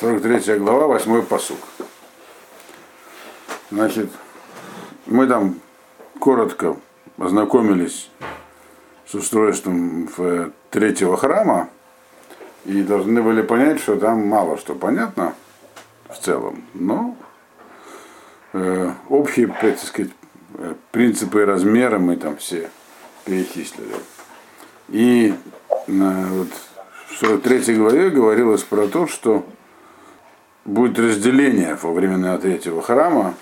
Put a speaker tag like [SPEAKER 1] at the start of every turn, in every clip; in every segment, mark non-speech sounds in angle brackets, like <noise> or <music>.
[SPEAKER 1] 43 глава, 8 посук. Значит, мы там коротко ознакомились с устройством третьего храма и должны были понять, что там мало что понятно в целом, но э, общие, так сказать, принципы и размеры мы там все перечислили. И э, вот в 43 главе говорилось про то, что будет разделение во времена третьего храма,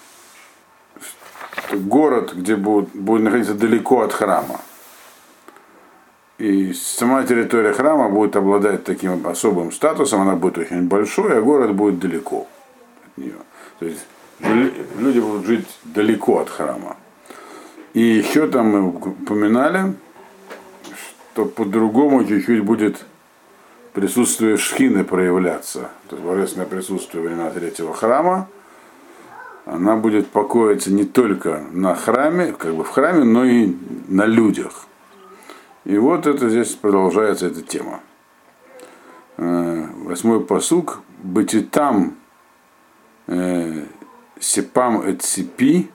[SPEAKER 1] город, где будет, будет находиться далеко от храма. И сама территория храма будет обладать таким особым статусом, она будет очень большой, а город будет далеко от нее. То есть люди будут жить далеко от храма. И еще там мы упоминали, что по-другому чуть-чуть будет присутствие шхины проявляться, то есть божественное присутствие времена третьего храма, она будет покоиться не только на храме, как бы в храме, но и на людях. И вот это здесь продолжается эта тема. Э, восьмой посук. Бытитам э, сепам эт сепи,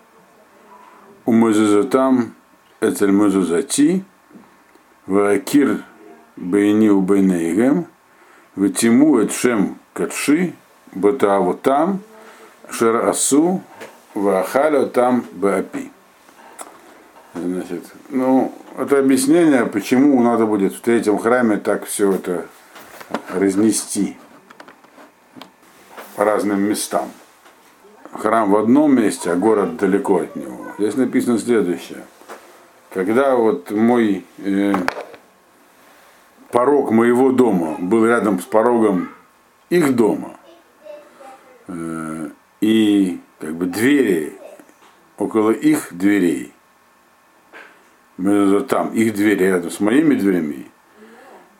[SPEAKER 1] умезузатам эцель мезузати, ваакир бейни у Ватиму Эдшем Катши, Батааву там, Шер Асу, там Баапи. Значит, ну, это объяснение, почему надо будет в третьем храме так все это разнести по разным местам. Храм в одном месте, а город далеко от него. Здесь написано следующее. Когда вот мой э, порог моего дома был рядом с порогом их дома. Э, и как бы двери около их дверей. Там их двери рядом с моими дверями.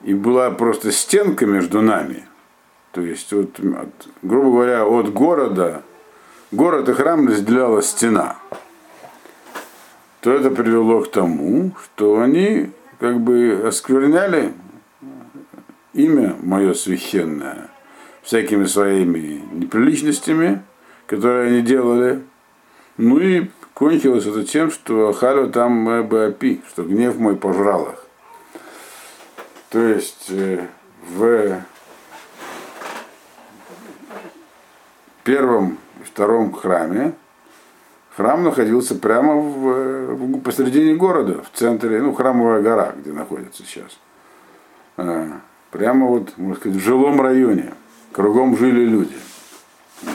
[SPEAKER 1] И была просто стенка между нами. То есть, вот, от, грубо говоря, от города, город и храм разделяла стена. То это привело к тому, что они как бы оскверняли имя мое священное всякими своими неприличностями, которые они делали. Ну и кончилось это тем, что Халю там Баапи, что гнев мой пожрал их. То есть э, в первом и втором храме храм находился прямо в, в, посередине города, в центре, ну, храмовая гора, где находится сейчас. Прямо вот, можно сказать, в жилом районе. Кругом жили люди. Вот.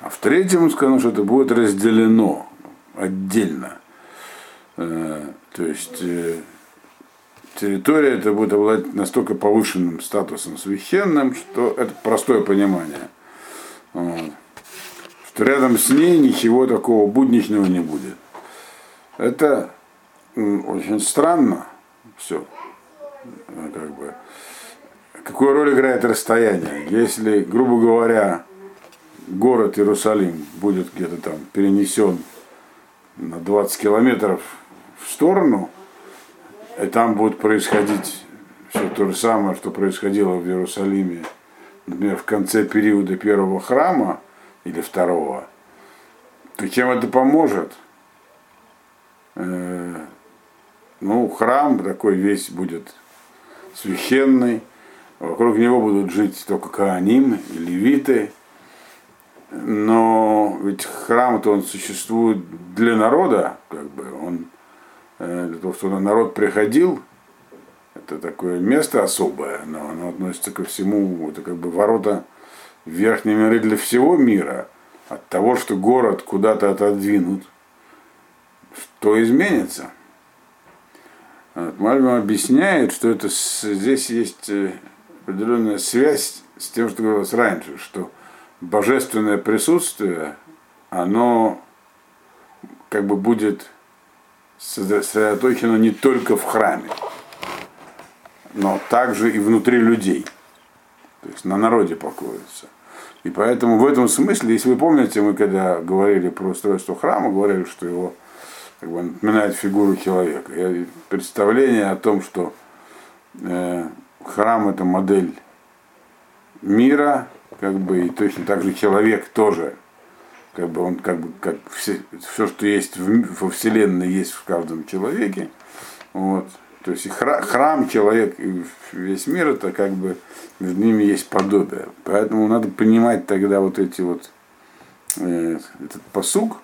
[SPEAKER 1] А в третьем он сказал, что это будет разделено отдельно. Э, то есть э, территория это будет обладать настолько повышенным статусом священным, что это простое понимание. Вот. Что рядом с ней ничего такого будничного не будет. Это очень странно все. Как бы какую роль играет расстояние. Если, грубо говоря, город Иерусалим будет где-то там перенесен на 20 километров в сторону, и там будет происходить все то же самое, что происходило в Иерусалиме, например, в конце периода первого храма или второго, то чем это поможет? Э, ну, храм такой весь будет священный, Вокруг него будут жить только Кааним Левиты. Но ведь храм-то он существует для народа, как бы он э, для того, чтобы народ приходил, это такое место особое, но оно относится ко всему, это как бы ворота в верхние миры для всего мира. От того, что город куда-то отодвинут, что изменится? Вот, Мальма объясняет, что это здесь есть э, определенная связь с тем, что говорилось раньше, что божественное присутствие, оно как бы будет сосредоточено не только в храме, но также и внутри людей. То есть на народе покоится. И поэтому в этом смысле, если вы помните, мы когда говорили про устройство храма, говорили, что его как бы, напоминает фигуру человека. И представление о том, что э, храм это модель мира, как бы и точно так же человек тоже, как бы он как бы как все, все что есть в, во Вселенной, есть в каждом человеке. Вот. То есть и храм, человек и весь мир это как бы между ними есть подобие. Поэтому надо понимать тогда вот эти вот э, этот посук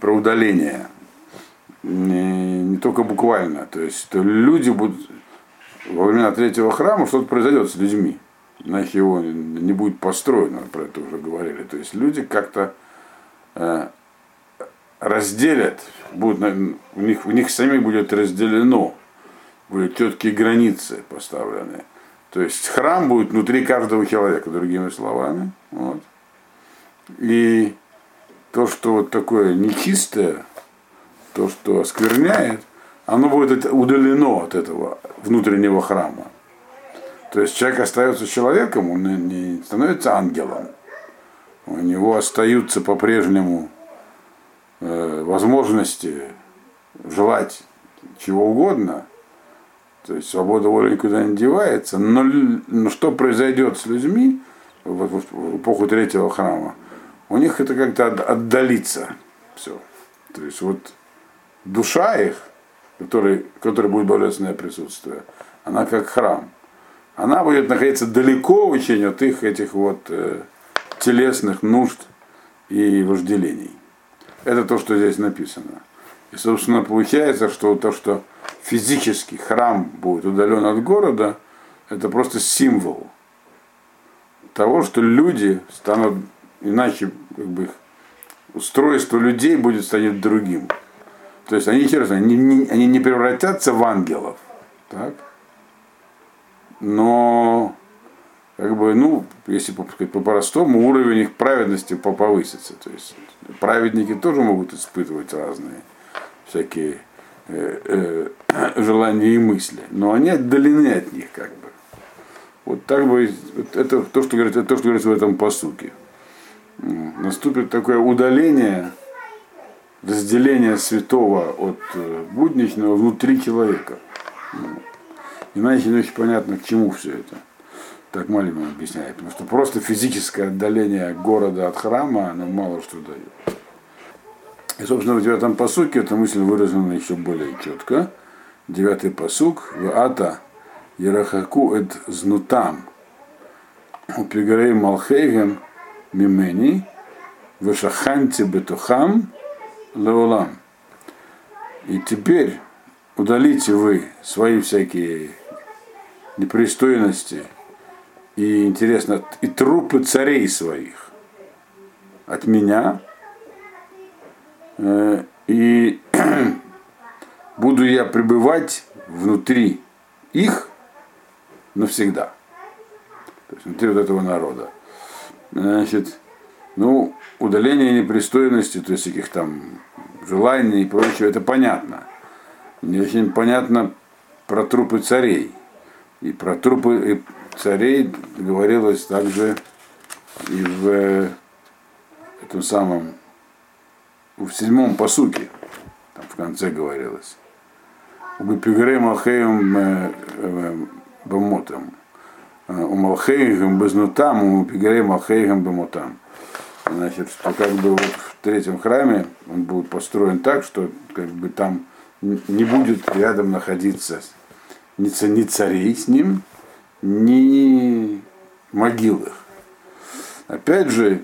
[SPEAKER 1] про удаление не, не только буквально. То есть то люди будут во времена третьего храма что-то произойдет с людьми. Иначе его не будет построено, про это уже говорили. То есть люди как-то э, разделят, будут, у, них, у них самих будет разделено, будут четкие границы поставлены. То есть храм будет внутри каждого человека, другими словами. Вот. И то, что вот такое нечистое, то, что оскверняет, оно будет удалено от этого внутреннего храма. То есть человек остается человеком, он не становится ангелом. У него остаются по-прежнему э, возможности желать чего угодно. То есть свобода воли никуда не девается. Но, но что произойдет с людьми в, в, в эпоху третьего храма? У них это как-то отдалится. Все. То есть вот душа их, который, который будет божественное присутствие, она как храм. Она будет находиться далеко очень от их этих вот э, телесных нужд и вожделений. Это то, что здесь написано. И, собственно, получается, что то, что физически храм будет удален от города, это просто символ того, что люди станут, иначе как бы, устройство людей будет станет другим. То есть они, интересно, они, не, они не превратятся в ангелов, так? но как бы, ну, если по-простому, уровень их праведности повысится. То есть праведники тоже могут испытывать разные всякие э, э, <clears throat> желания и мысли, но они отдалены от них как бы. Вот так бы, это то, что говорится, это то, что говорится в этом посуке. Наступит такое удаление разделение святого от э, будничного внутри человека. Ну, иначе не очень понятно, к чему все это. Так Малин объясняет. Потому что просто физическое отдаление города от храма, оно мало что дает. И, собственно, в девятом посуке эта мысль выражена еще более четко. Девятый посук. В ата Ярахаку эд знутам. Упигарей малхейгем мимени. Вешаханти бетухам леолам. И теперь удалите вы свои всякие непристойности и, интересно, и трупы царей своих от меня, э, и <clears throat> буду я пребывать внутри их навсегда. То есть внутри вот этого народа. Значит, ну, удаление непристойности, то есть каких там желаний и прочего, это понятно. Не очень понятно про трупы царей. И про трупы царей говорилось также и в этом самом, в седьмом посуке, там в конце говорилось. Убипигре Малхеем э, э, Бамотом. У Малхеем Безнутам, у Пигре Малхеем Бамотам значит, что как бы вот в третьем храме он будет построен так, что как бы там не будет рядом находиться ни, царей с ним, ни могил их. Опять же,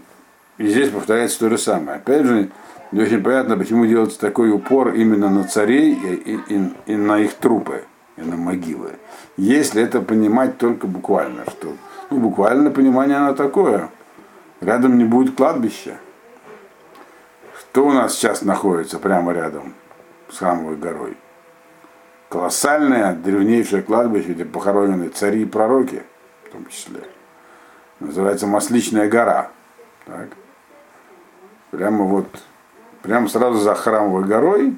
[SPEAKER 1] и здесь повторяется то же самое. Опять же, не очень понятно, почему делается такой упор именно на царей и, и, и, и на их трупы, и на могилы. Если это понимать только буквально, что ну, буквально понимание оно такое – Рядом не будет кладбища. Что у нас сейчас находится прямо рядом с храмовой горой? Колоссальное древнейшее кладбище, где похоронены цари и пророки, в том числе. Называется Масличная гора. Так. Прямо вот, прямо сразу за храмовой горой,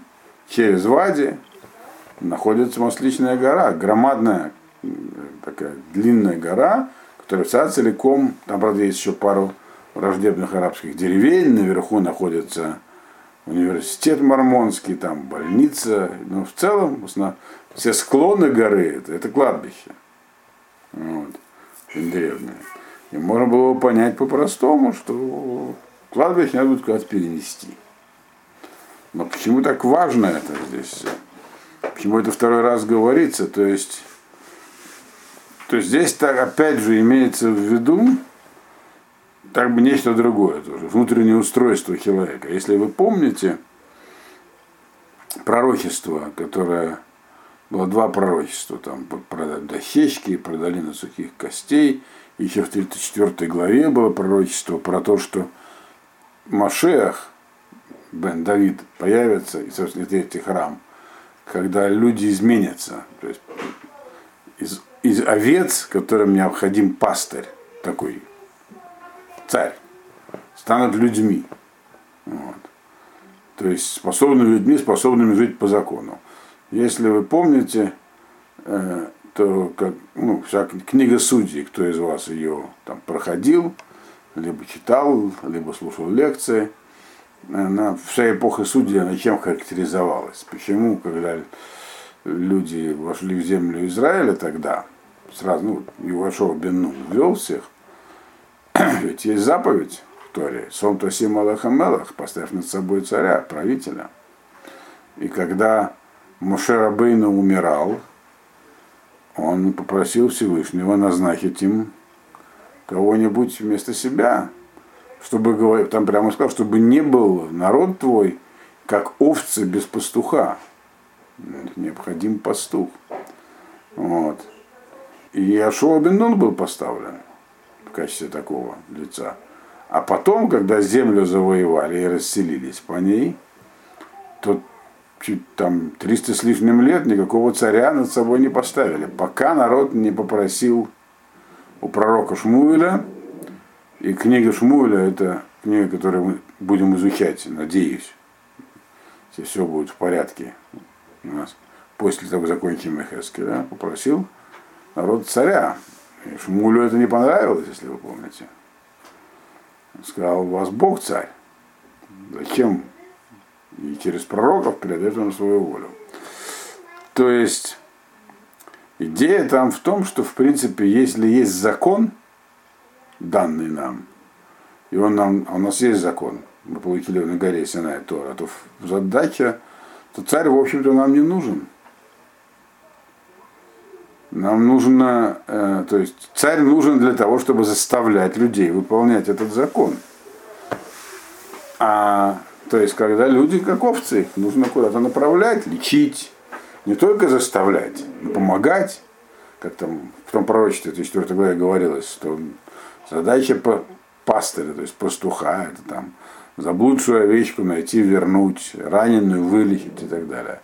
[SPEAKER 1] через Вади, находится Масличная гора, громадная такая длинная гора, которая вся целиком, там, правда, есть еще пару враждебных арабских деревень, наверху находится университет Мормонский, там больница, но в целом все склоны горы это, это кладбище. Вот, древнее. И можно было понять по-простому, что кладбище надо будет куда-то перенести. Но почему так важно это здесь? Почему это второй раз говорится? То есть, то есть здесь так опять же имеется в виду как бы нечто другое тоже, внутреннее устройство человека. Если вы помните пророчество, которое было два пророчества, там про дощечки, про долину сухих костей, еще в 34 главе было пророчество про то, что Машех, Бен Давид, появится, и, собственно, третий храм, когда люди изменятся. То есть из, из овец, которым необходим пастырь, такой царь, станут людьми. Вот. То есть способными людьми, способными жить по закону. Если вы помните, э, то как, ну, вся книга судей, кто из вас ее там проходил, либо читал, либо слушал лекции, она, вся эпоха судей, она чем характеризовалась? Почему, когда люди вошли в землю Израиля тогда, сразу, ну, Ивашов Бенну ввел всех, <clears throat> ведь есть заповедь в Торе, Сом Тосим Аллахамелах, поставь над собой царя, правителя. И когда Моше умирал, он попросил Всевышнего назначить им кого-нибудь вместо себя, чтобы, там прямо сказал, чтобы не был народ твой, как овцы без пастуха. Необходим пастух. Вот. И Ашуа Бен был поставлен качестве такого лица. А потом, когда землю завоевали и расселились по ней, то чуть там 300 с лишним лет никакого царя над собой не поставили, пока народ не попросил у пророка Шмуэля, и книга Шмуэля это книга, которую мы будем изучать, надеюсь, если все будет в порядке у нас после того, как закончим Мехески, да, попросил народ царя. Шмулю это не понравилось, если вы помните. Он сказал, у вас Бог царь. Зачем и через пророков передает он свою волю. То есть идея там в том, что в принципе, если есть закон, данный нам, и он нам, а у нас есть закон, мы получили на горе Синай Тора, то задача, то царь, в общем-то, нам не нужен. Нам нужно, э, то есть царь нужен для того, чтобы заставлять людей выполнять этот закон. А то есть, когда люди, как овцы, нужно куда-то направлять, лечить, не только заставлять, но помогать. Как там в том пророчестве 34 главе говорилось, что задача пастыря, то есть пастуха, это там заблудшую овечку найти, вернуть, раненую вылечить и так далее.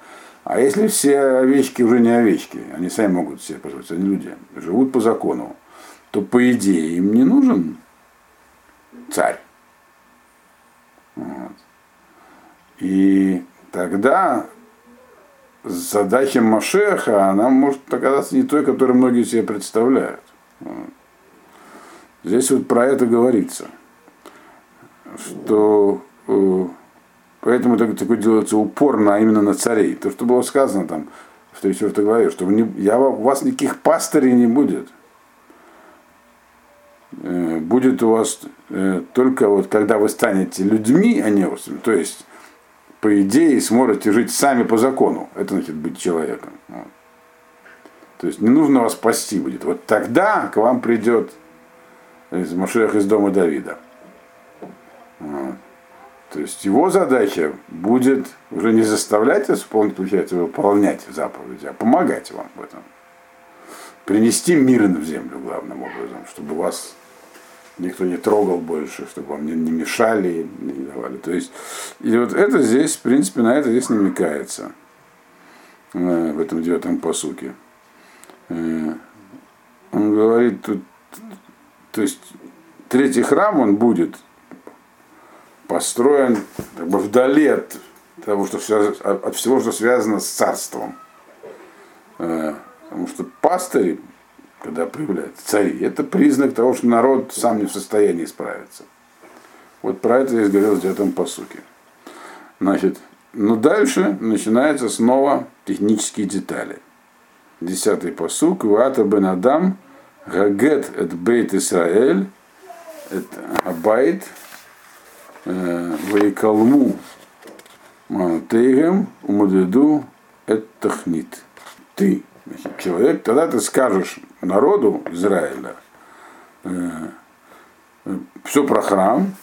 [SPEAKER 1] А если все овечки уже не овечки, они сами могут себе позволить, они люди, живут по закону, то по идее им не нужен царь. Вот. И тогда задача Машеха, она может оказаться не той, которую многие себе представляют. Здесь вот про это говорится, что э, поэтому такой делается упор на, именно на царей. То, что было сказано там в 34 главе, что не, я, у вас никаких пастырей не будет. Э, будет у вас э, только вот когда вы станете людьми, а не овцами, то есть по идее, сможете жить сами по закону. Это значит быть человеком. То есть не нужно вас спасти будет. Вот тогда к вам придет из Машех из дома Давида. То есть его задача будет уже не заставлять вас получается, выполнять заповеди, а помогать вам в этом. Принести мир в землю главным образом, чтобы вас никто не трогал больше, чтобы вам не, не мешали, не давали. То есть, и вот это здесь, в принципе, на это здесь намекается э, в этом девятом посуке. Э, он говорит тут, то есть третий храм он будет построен как бы вдали от того, что от всего, что связано с царством. Э, потому что пастыри когда появляются цари, это признак того, что народ сам не в состоянии справиться. Вот про это здесь говорилось в этом посуке. Значит, но дальше начинаются снова технические детали. Десятый посук. Вата бен Адам гагет эт бейт Исраэль это Абайт, Вейкалму Манатейгем, Умудеду, это Тахнит. Ты, человек, тогда ты скажешь народу Израиля э, э, все про храм,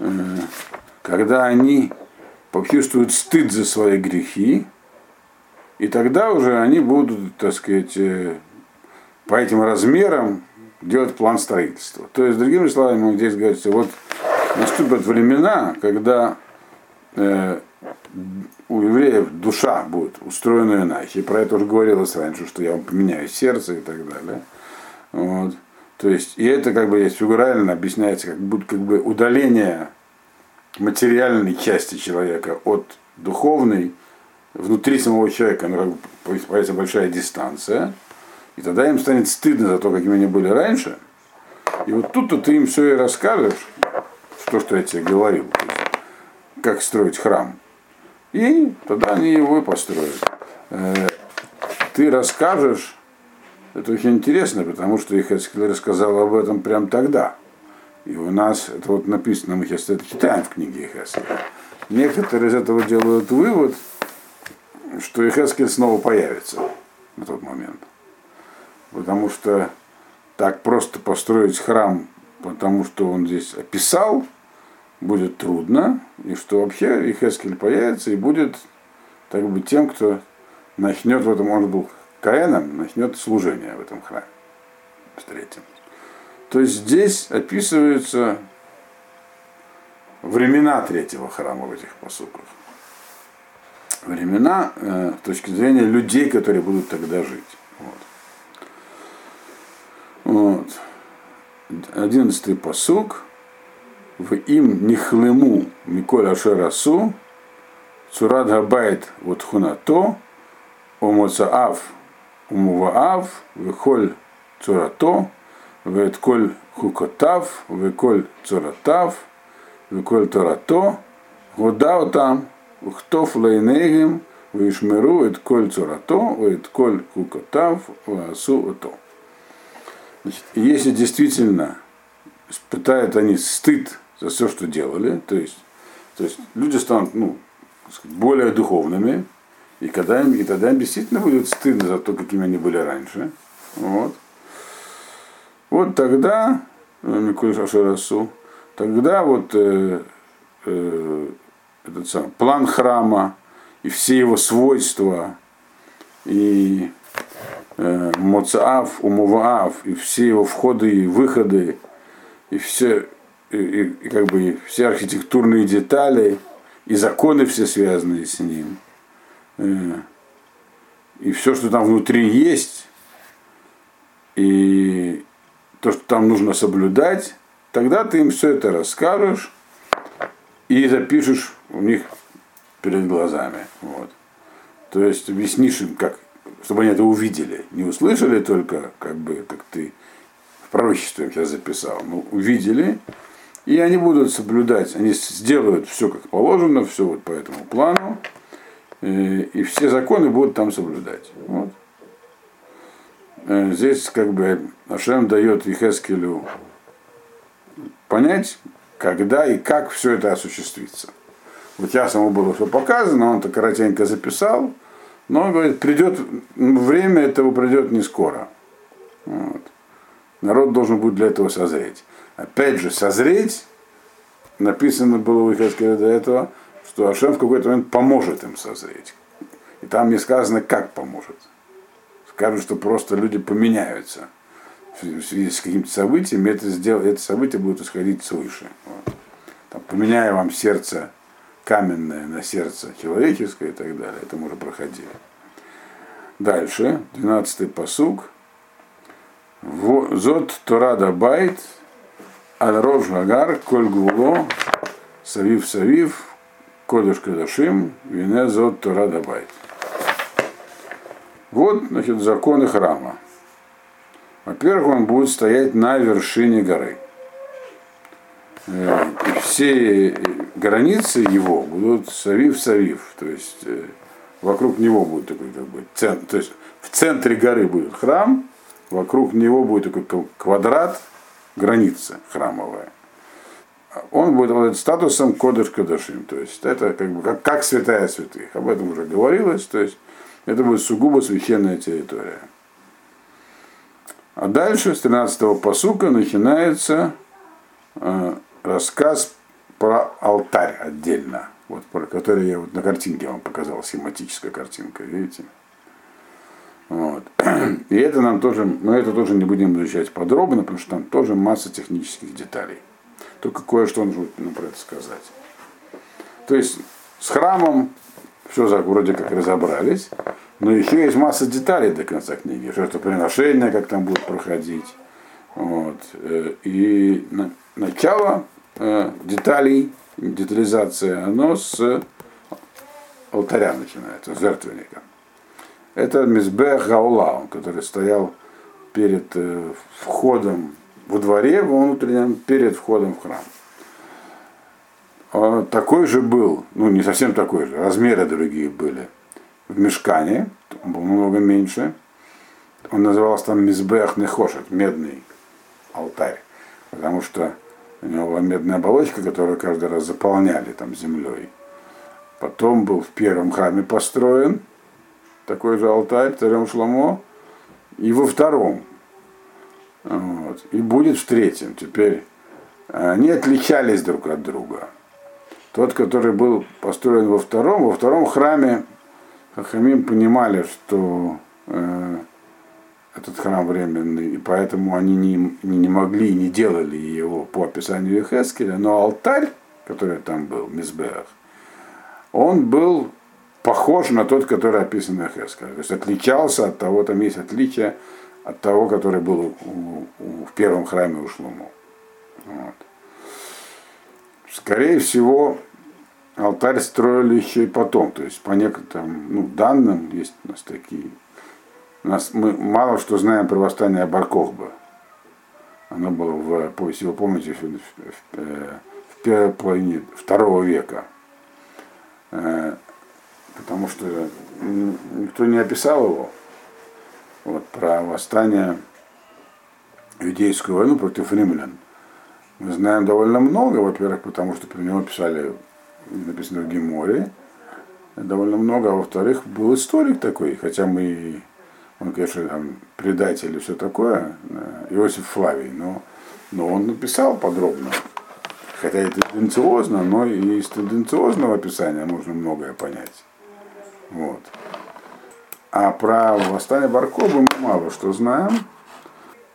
[SPEAKER 1] э, когда они почувствуют стыд за свои грехи, и тогда уже они будут, так сказать, по этим размерам делать план строительства. То есть, другими словами, здесь говорится, вот наступят времена, когда э, у евреев душа будет устроена иначе. Про это уже говорилось раньше, что я вам поменяю сердце и так далее. Вот. То есть, и это как бы есть фигурально объясняется, как будто как бы удаление материальной части человека от духовной, внутри самого человека ну, появится большая дистанция, и тогда им станет стыдно за то, какими они были раньше. И вот тут-то ты им все и расскажешь, то, что я тебе говорил, как строить храм. И тогда они его и построят. Э, ты расскажешь, это очень интересно, потому что Ихескель рассказал об этом прямо тогда. И у нас, это вот написано, мы сейчас это читаем в книге Ихескеля. Некоторые из этого делают вывод, что Ихескель снова появится на тот момент. Потому что так просто построить храм, потому что он здесь описал, будет трудно, и что вообще Ихескель появится и будет так бы тем, кто начнет в этом, он был Каэном, начнет служение в этом храме. Встретим. То есть здесь описываются времена третьего храма в этих посуках времена э, с точки зрения людей, которые будут тогда жить. Вот. Вот. Одиннадцатый посук. В им нихлему Миколя Шерасу, Цурад Габайт вот хунато, Омоцаав Умуваав, Вехоль Цурато, Ветколь Хукотав, Веколь Цуратав, Веколь Торато, Гудау там, Ухтов лейнегем, вишмеру et коль цурато, et коль кукотав, васу ото. Значит, если действительно испытают они стыд за все, что делали, то есть, то есть люди станут ну, более духовными, и, когда им, и тогда им действительно будет стыдно за то, какими они были раньше. Вот. Вот тогда, Микуль Шашарасу, тогда вот э, э, этот сам, план храма и все его свойства, и э, Моцаав, Умуваав, и все его входы и выходы, и все, и, и, и как бы все архитектурные детали, и законы все связанные с ним, э, и все, что там внутри есть, и то, что там нужно соблюдать, тогда ты им все это расскажешь и запишешь у них перед глазами. Вот. То есть объяснишь им, как, чтобы они это увидели. Не услышали только, как бы, как ты в пророчестве я записал, но увидели, и они будут соблюдать, они сделают все как положено, все вот по этому плану, и, и все законы будут там соблюдать. Вот. Э, здесь как бы Ашем дает Ихескелю понять, когда и как все это осуществится. Вот ясно было все показано, он так коротенько записал, но он говорит, придет, время этого придет не скоро. Вот. Народ должен будет для этого созреть. Опять же, созреть, написано было в Ихескеле до этого, что Ашем в какой-то момент поможет им созреть. И там не сказано, как поможет. Скажут, что просто люди поменяются в связи с какими-то событиями, это, сдел... это событие будет исходить свыше. Вот. Там, поменяя вам сердце каменное на сердце человеческое и так далее. Это мы уже проходили. Дальше, 12-й посуг. Зот Торада Байт, Аль Рож Гагар, Коль Гуло, Савив Савив, Кодыш Кадашим, Вине Зот Торада Байт. Вот, значит, законы храма. Во-первых, он будет стоять на вершине горы. Э, и все границы его будут савив-савив, то есть э, вокруг него будет такой как бы центр, то есть в центре горы будет храм, вокруг него будет такой квадрат, граница храмовая. Он будет обладать статусом кодыш кадашим, то есть это как бы как, как святая святых. Об этом уже говорилось, то есть это будет сугубо священная территория. А дальше, с 13-го посука, начинается э, рассказ про алтарь отдельно, вот, про который я вот на картинке вам показал, схематическая картинка, видите? Вот. <clears throat> И это нам тоже, мы это тоже не будем изучать подробно, потому что там тоже масса технических деталей. Только кое-что нужно нам про это сказать. То есть с храмом все вроде как разобрались, но еще есть масса деталей до конца книги. Жертвоприношения, как там будут проходить. Вот. Э, и начало э, деталей, детализация, оно с алтаря начинается, с жертвенника. Это Мизбех Гаулаун, который стоял перед э, входом во дворе внутреннем, перед входом в храм. А такой же был, ну не совсем такой же, размеры другие были в мешкане, он был намного меньше. Он назывался там Мизбех Нехошет, медный алтарь, потому что у него была медная оболочка, которую каждый раз заполняли там землей. Потом был в первом храме построен такой же алтарь, царем Шламо, и во втором. Вот. И будет в третьем. Теперь они отличались друг от друга. Тот, который был построен во втором, во втором храме Хахамим понимали, что э, этот храм временный, и поэтому они не, не могли, не делали его по описанию Хескеля, но алтарь, который там был, Мизбех, он был похож на тот, который описан в Хескеле. То есть отличался от того, там есть отличие от того, который был у, у, в первом храме у Шлуму. Вот. Скорее всего, алтарь строили еще и потом. То есть по некоторым ну, данным, есть у нас такие, у нас, мы мало что знаем про восстание Баркохба. Оно было в, если вы помните, в, в, в первой половине второго века. Потому что никто не описал его. Вот, про восстание иудейскую войну против римлян. Мы знаем довольно много, во-первых, потому что про него писали написано в Геморе, довольно много, а во-вторых, был историк такой, хотя мы, он, конечно, там, предатель и все такое, э, Иосиф Флавий, но, но он написал подробно, хотя это тенденциозно, но и из тенденциозного описания можно многое понять. Вот. А про восстание Баркоба мы мало что знаем,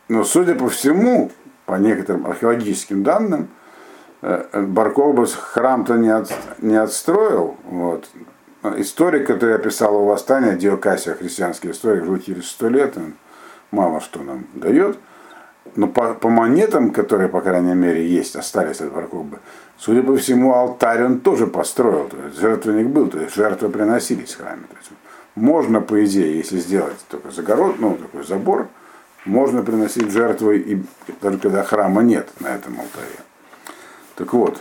[SPEAKER 1] но, судя по всему, по некоторым археологическим данным, Э, Барковбас храм-то не, от, не отстроил. Вот. Историк, который описал его восстание, Диокасия, христианский историк, жил через сто лет, он мало что нам дает. Но по, по монетам, которые, по крайней мере, есть, остались от Баркоба, судя по всему, алтарь он тоже построил. То есть жертвенник был, то есть жертвы приносились в храме. То есть можно, по идее, если сделать только загород, ну, такой забор, можно приносить жертвы, и, даже когда храма нет на этом алтаре. Так вот,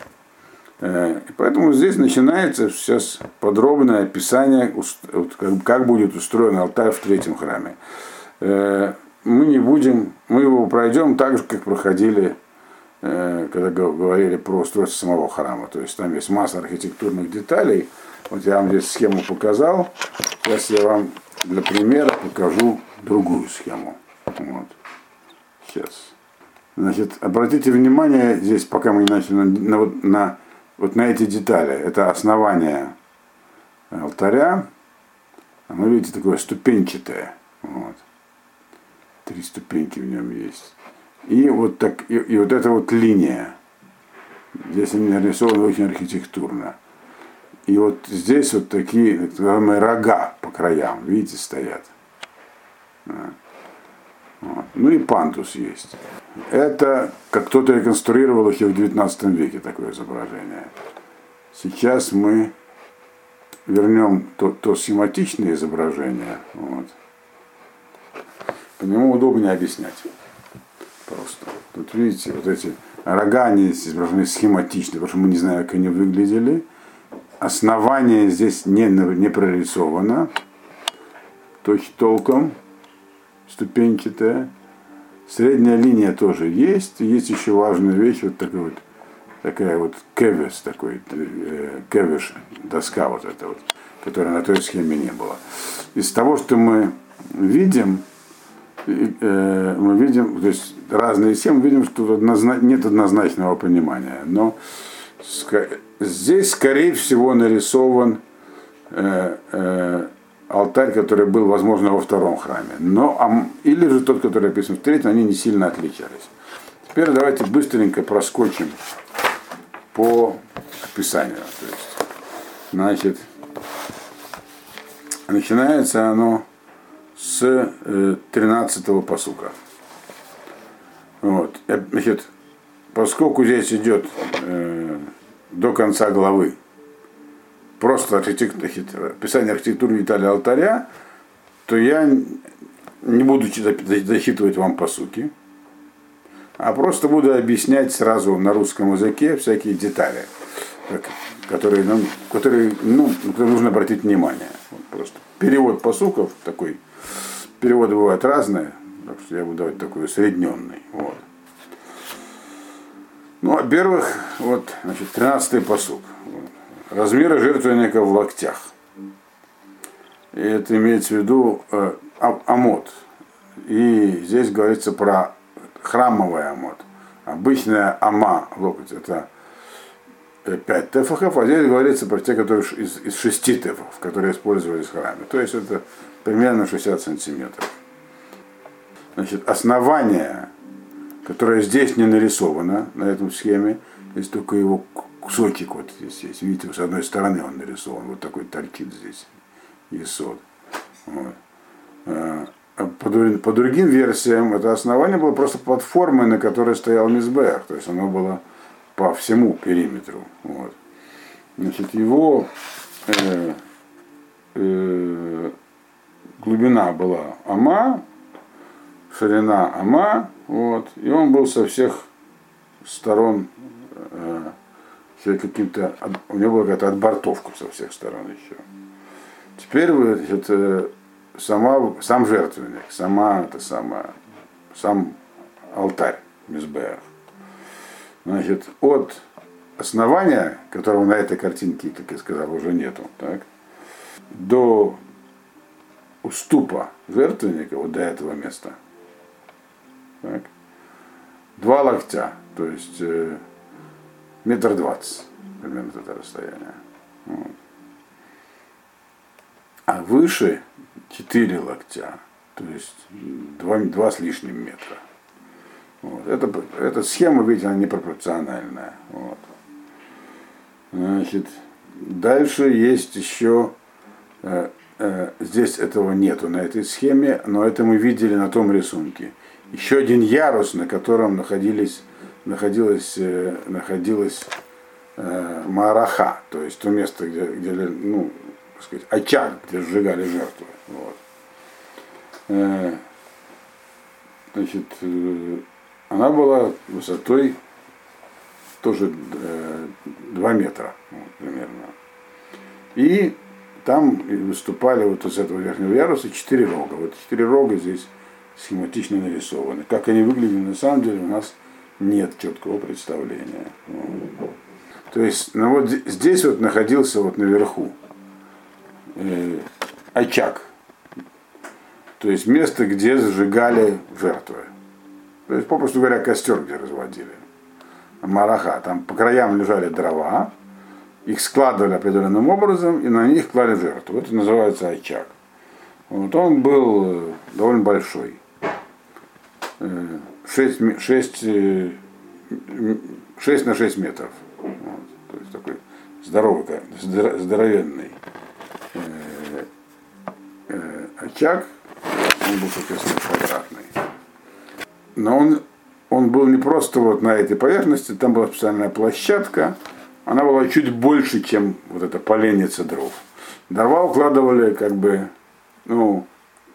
[SPEAKER 1] э, поэтому здесь начинается сейчас подробное описание, как будет устроен алтарь в третьем храме. Мы не будем, мы его пройдем так же, как проходили, э, когда говорили про устройство самого храма. То есть там есть масса архитектурных деталей. Вот я вам здесь схему показал. Сейчас я вам для примера покажу другую схему. Вот. Сейчас. Значит, обратите внимание здесь, пока мы не начали, на, на, на, вот на эти детали. Это основание алтаря. Оно, видите, такое ступенчатое. Вот. Три ступеньки в нем есть. И вот, так, и, и вот эта вот линия. Здесь они нарисованы очень архитектурно. И вот здесь вот такие так называемые рога по краям, видите, стоят. Вот. Ну и пантус есть. Это как кто-то реконструировал их в 19 веке, такое изображение. Сейчас мы вернем то, то схематичное изображение. Вот. По нему удобнее объяснять. Просто. Тут видите, вот эти рога, они изображены схематично, потому что мы не знаем, как они выглядели. Основание здесь не, не прорисовано, то есть толком ступенчатая. Средняя линия тоже есть. Есть еще важная вещь, вот такой вот, такая вот кевес, такой, э, кевиш, доска вот эта вот, которая на той схеме не было. Из того, что мы видим, мы видим, то есть разные схемы, видим, что нет однозначного понимания. Но здесь, скорее всего, нарисован э, э, алтарь, который был, возможно, во втором храме. Но, или же тот, который описан в третьем, они не сильно отличались. Теперь давайте быстренько проскочим по описанию. То есть, значит, начинается оно с э, 13-го посука. Вот. Э, значит, поскольку здесь идет э, до конца главы просто архитектор, описание архитектуры детали алтаря, то я не буду зачитывать вам по сути, а просто буду объяснять сразу на русском языке всякие детали, которые, ну, которые, ну, на которые нужно обратить внимание. Просто перевод посуков такой, переводы бывают разные, так что я буду давать такой усредненный. Вот. Ну, во-первых, вот, значит, 13-й посук. Размеры жертвенника в локтях. И это имеется в виду э, а. И здесь говорится про храмовый амот. Обычная ама, локоть, это 5 э, тефахов, а здесь говорится про те, которые из, из 6 тефахов, которые использовались в храме. То есть это примерно 60 сантиметров. Значит, основание, которое здесь не нарисовано на этом схеме, есть только его кусочек вот здесь есть. Видите, с одной стороны он нарисован, вот такой торчит здесь есот. Вот. А, а по, по другим версиям это основание было просто платформой, на которой стоял Мизбех, то есть оно было по всему периметру. Вот. Значит, его э, э, глубина была Ама, ширина Ама, вот, и он был со всех сторон э, каким-то, у него была какая-то отбортовка со всех сторон еще. Теперь это сама, сам жертвенник, сама это сама, сам алтарь Мизбеах. Значит, от основания, которого на этой картинке, как я сказал, уже нету, так, до уступа жертвенника, вот до этого места, так, два локтя, то есть э, метр двадцать, примерно это расстояние. Вот. А выше 4 локтя, то есть 2, 2 с лишним метра. Вот. Это, эта схема, видите, она непропорциональная. Вот. Значит, дальше есть еще, э, здесь этого нету на этой схеме, но это мы видели на том рисунке. Еще один ярус, на котором находились находилась, э, находилась э, Мараха, то есть то место, где, где ну, сказать, очаг, где сжигали жертвы. Вот. Э, значит, э, она была высотой тоже э, 2 метра вот, примерно. И там выступали вот из этого верхнего яруса четыре рога. Вот четыре рога здесь схематично нарисованы. Как они выглядели на самом деле у нас нет четкого представления. То есть, ну вот здесь вот находился вот наверху э, очаг. То есть место, где зажигали жертвы. То есть, попросту говоря, костер, где разводили. Мараха. Там по краям лежали дрова, их складывали определенным образом и на них клали жертву. Это называется очаг. Вот он был э, довольно большой. Э, 6, 6, 6 на 6 метров. Вот, то есть такой здоровый, здоровенный э, э, очаг, он был, соответственно, квадратный. Но он, он был не просто вот на этой поверхности, там была специальная площадка, она была чуть больше, чем вот эта поленница дров. Дрова укладывали как бы, ну,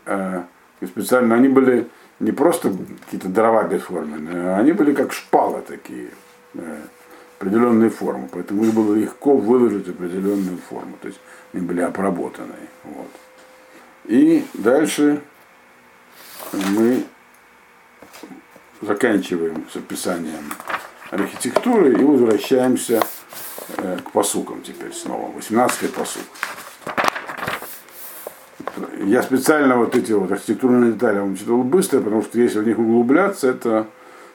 [SPEAKER 1] э, специально, они были не просто какие-то дрова бесформенные, а они были как шпалы такие, э, определенной формы. Поэтому их было легко выложить определенную форму. То есть они были обработаны. Вот. И дальше мы заканчиваем с описанием архитектуры и возвращаемся к посукам теперь снова. 18-й посук. Я специально вот эти вот архитектурные детали вам читал быстро, потому что если в них углубляться, это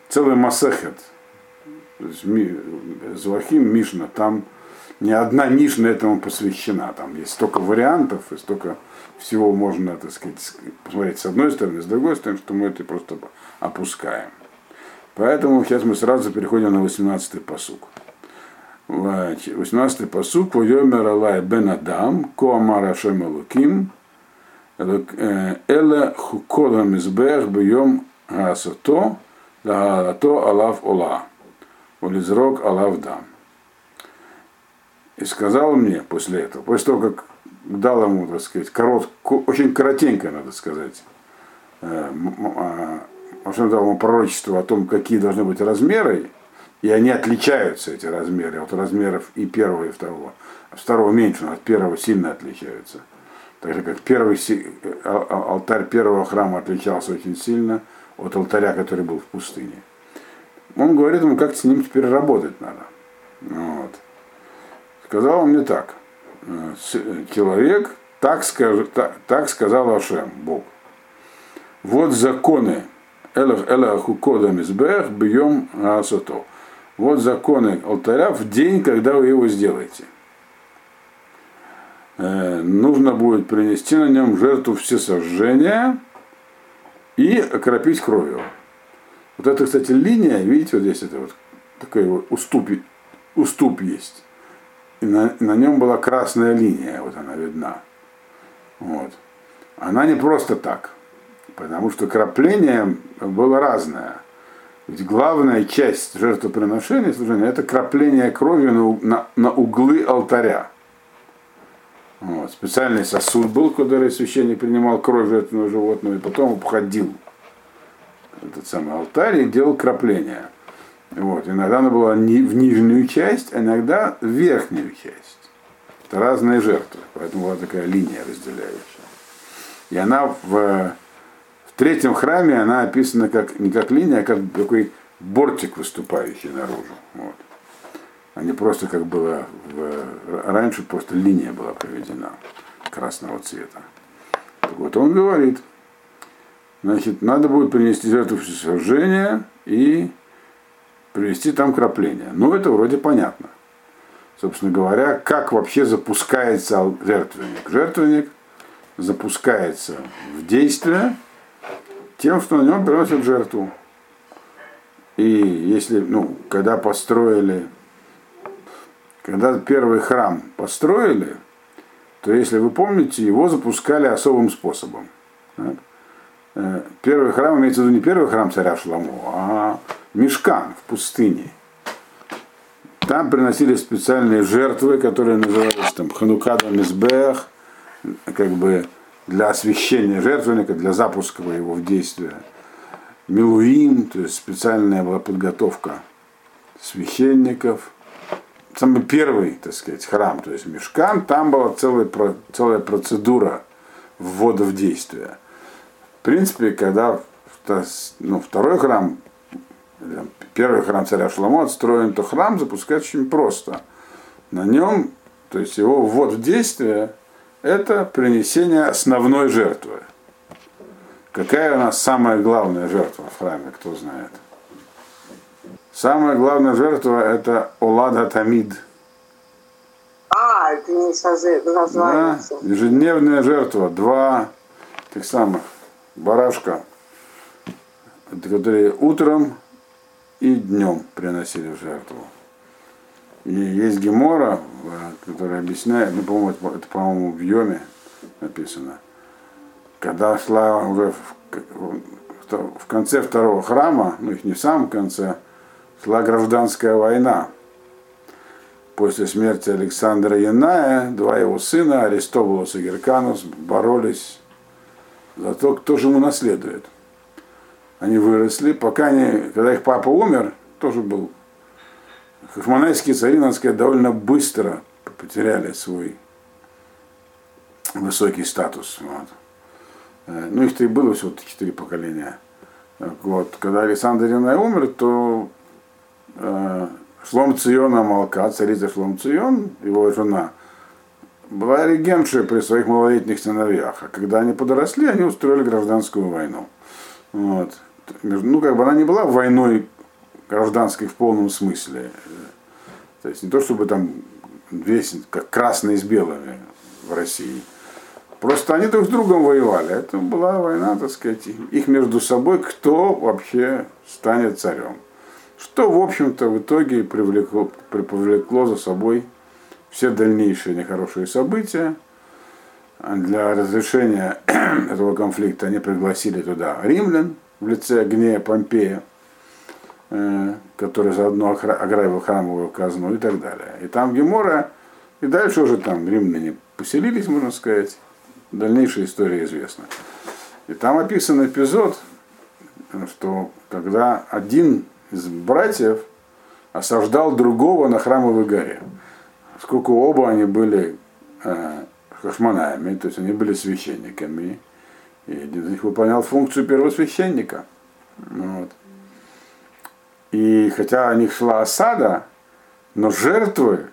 [SPEAKER 1] целый массехет. То есть Зуахим Мишна, там ни одна Мишна этому посвящена. Там есть столько вариантов и столько всего можно, так сказать, посмотреть с одной стороны, с другой стороны, что мы это просто опускаем. Поэтому сейчас мы сразу переходим на 18-й посук. 18-й посук. Войомер Алай бен Адам, Коамар Ашем Элуким, Эле Хукола Мизбех Бьем Гасато, Лагалато Алав Ола, Улизрок Алав Дам. И сказал мне после этого, после того, как дал ему, так сказать, корот, очень коротенько, надо сказать, э, а, он дал ему пророчество о том, какие должны быть размеры, и они отличаются, эти размеры, от размеров и первого, и второго. Второго меньше, но от первого сильно отличаются. Так же, как первый, а, а, алтарь первого храма отличался очень сильно от алтаря, который был в пустыне. Он говорит ему, как с ним теперь работать надо. Вот. Сказал он мне так. Э, человек, так, скажет, так, так сказал Ашем, Бог. Вот законы Элах Элаху Кода Мизбех бьем Асото. Вот законы алтаря в день, когда вы его сделаете. Э, нужно будет принести на нем жертву всесожжения и окропить кровью. Вот это, кстати, линия, видите, вот здесь это вот такой вот уступ, уступ есть и на, на нем была красная линия, вот она видна. Вот. Она не просто так, потому что крапление было разное. Ведь главная часть жертвоприношения служения это крапление крови на, на, на углы алтаря. Вот. Специальный сосуд был, куда священник принимал кровь жертвенного животного, и потом обходил этот самый алтарь и делал крапление. Вот. Иногда она была не в нижнюю часть, а иногда в верхнюю часть. Это разные жертвы, поэтому была такая линия разделяющая. И она в третьем храме она описана как, не как линия, а как такой бортик выступающий наружу. Вот. А не просто как было в, раньше, просто линия была проведена красного цвета. Так вот он говорит, значит, надо будет принести жертву всесожжения и привести там крапление. Ну, это вроде понятно. Собственно говоря, как вообще запускается жертвенник. Жертвенник запускается в действие тем, что на нем приносят жертву. И если, ну, когда построили, когда первый храм построили, то если вы помните, его запускали особым способом. Э, первый храм имеется в виду не первый храм царя Шламу, а Мешкан в пустыне. Там приносили специальные жертвы, которые назывались там Ханукада Мизбех, как бы для освещения жертвенника, для запуска его в действие. Милуим, то есть специальная была подготовка священников. Самый первый, так сказать, храм, то есть мешкан, там была целая, целая процедура ввода в действие. В принципе, когда ну, второй храм первый храм царя Шламо отстроен, то храм запускать очень просто. На нем, то есть его ввод в действие, это принесение основной жертвы. Какая у нас самая главная жертва в храме, кто знает? Самая главная жертва это Олада Тамид.
[SPEAKER 2] А, это не название.
[SPEAKER 1] Да, ежедневная жертва, два тех самых барашка, которые утром и днем приносили в жертву. И есть Гемора, которая объясняет, ну, по-моему, это, это по-моему, в Йоме написано, когда шла уже в, в конце второго храма, ну их не в самом конце, шла гражданская война. После смерти Александра Яная, два его сына, Аристобулос и Герканус, боролись за то, кто же ему наследует они выросли, пока они, когда их папа умер, тоже был, хашманайские цари, надо сказать, довольно быстро потеряли свой высокий статус. Вот. Э, ну, их-то и было всего четыре поколения. Вот. Когда Александр Янай умер, то э, Шлом Циона Малка, царица Шлом Цион, его жена, была регеншей при своих малолетних сыновьях. А когда они подросли, они устроили гражданскую войну. Вот. Ну, как бы она не была войной гражданской в полном смысле. То есть не то, чтобы там весь, как красные с белыми в России. Просто они друг с другом воевали. Это была война, так сказать, их между собой, кто вообще станет царем. Что, в общем-то, в итоге привлекло, привлекло за собой все дальнейшие нехорошие события. Для разрешения <clears throat> этого конфликта они пригласили туда римлян в лице Гнея Помпея, который заодно ограбил храмовую казну и так далее. И там Гемора, и дальше уже там римляне поселились, можно сказать. Дальнейшая история известна. И там описан эпизод, что когда один из братьев осаждал другого на храмовой горе. Сколько оба они были э, хашманаями, то есть они были священниками. И один из них выполнял функцию первосвященника. Вот. И хотя о них шла осада, но жертвы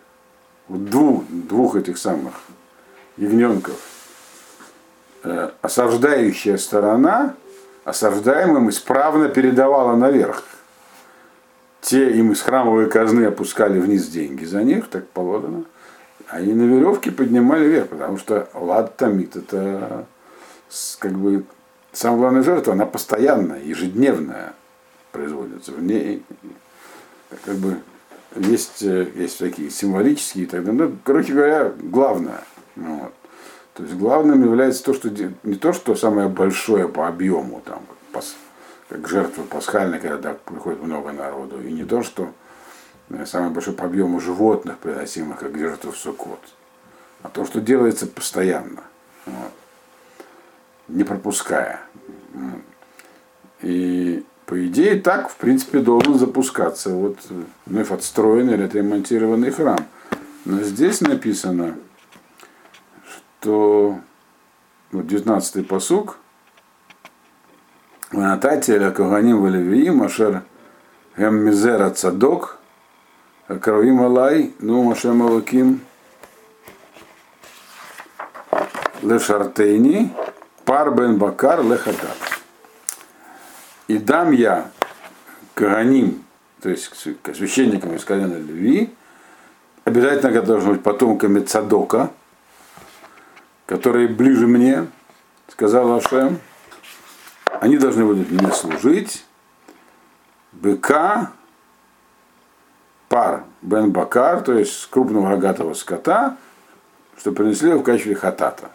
[SPEAKER 1] двух, двух этих самых ягненков, э, осаждающая сторона осаждаемым исправно передавала наверх. Те им из храмовой казны опускали вниз деньги за них, так положено, а и на веревке поднимали вверх, потому что лад тамит это как бы самая главная жертва, она постоянная, ежедневная производится. В ней как бы есть, есть такие символические и так далее. Ну, короче говоря, главное. Вот. То есть главным является то, что не то, что самое большое по объему, там, как жертва пасхальная, когда приходит много народу, и не то, что э, самое большое по объему животных, приносимых как жертва в Суккот, а то, что делается постоянно, вот, не пропуская. И по идее, так, в принципе, должен запускаться. Вот э, вновь отстроенный, отремонтированный храм. Но здесь написано, что ну, вот 19-й посук, Ванатателя Коганим Валевиим, Ашер Эммизера Цадок, Кровим Алай, Ну Машем малаким Лешартейни, Пар Бен Бакар лехакат и дам я Каганим, то есть священникам из колена Леви, обязательно должны быть потомками Цадока, которые ближе мне, сказал Ашем, они должны будут мне служить. Быка, пар бен бакар, то есть крупного рогатого скота, что принесли в качестве хатата.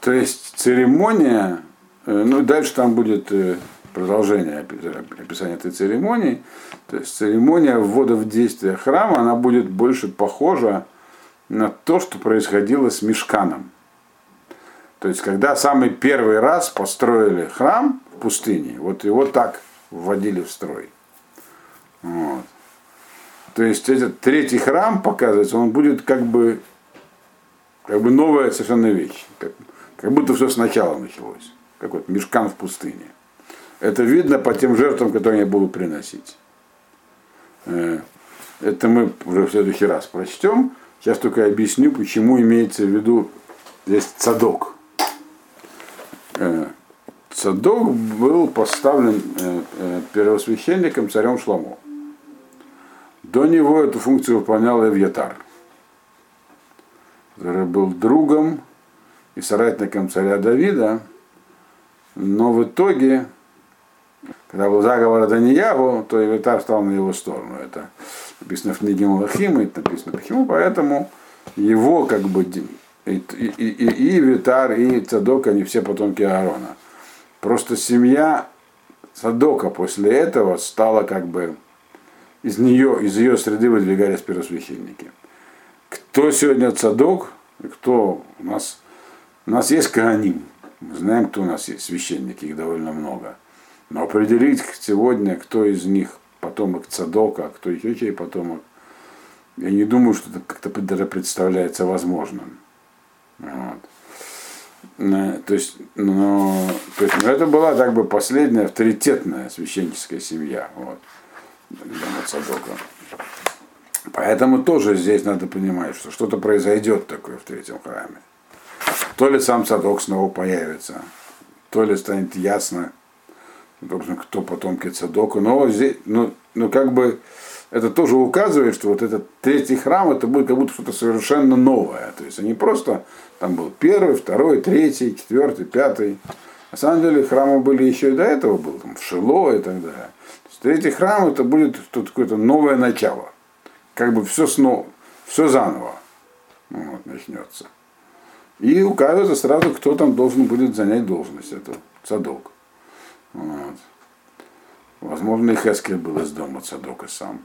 [SPEAKER 1] То есть церемония, э, ну дальше там будет э, продолжение описания этой церемонии. То есть церемония ввода в действие храма, она будет больше похожа на то, что происходило с мешканом. То есть, когда самый первый раз построили храм в пустыне, вот его так вводили в строй. Вот. То есть этот третий храм, показывается, он будет как бы, как бы новая совершенно вещь. Как, как будто все сначала началось. Как вот мешкан в пустыне. Это видно по тем жертвам, которые они будут приносить. Э, это мы уже в следующий раз прочтем. Сейчас только объясню, почему имеется в виду здесь цадок. Э, Цадок был поставлен э, первосвященником царем Шламо. До него эту функцию выполнял Эвьятар, который был другом и соратником царя Давида, но в итоге, когда был заговор Даниягу, то Эвьятар стал на его сторону. Это написано в книге Малахима, это написано почему, поэтому его как бы и, и, и, и Витар, и Цадок, они все потомки Аарона. Просто семья Цадока после этого стала как бы из нее, из ее среды выдвигались первосвященники. Кто сегодня Цадок, кто у нас, у нас есть Кааним, мы знаем, кто у нас есть священники, их довольно много. Но определить сегодня, кто из них потомок Цадока, а кто чей потомок, я не думаю, что это как-то представляется возможным. Вот. Э, То есть, ну, то есть, ну, это была как бы последняя авторитетная священническая семья. Вот, дома Цадока. Поэтому тоже здесь надо понимать, что что-то произойдет такое в третьем храме. То ли сам Цадок снова появится, то ли станет ясно, собственно, кто потомки Цадока. Но здесь, ну, ну как бы это тоже указывает, что вот этот третий храм, это будет как будто что-то совершенно новое. То есть они просто, там был первый, второй, третий, четвертый, пятый. На самом деле храмы были еще и до этого, был там в Шило и так далее. То есть третий храм это будет что-то какое-то новое начало. Как бы все снова, все заново вот, начнется. И указывается сразу, кто там должен будет занять должность. Это Цадок. Вот. Возможно, и Хескель был из дома Цадока сам.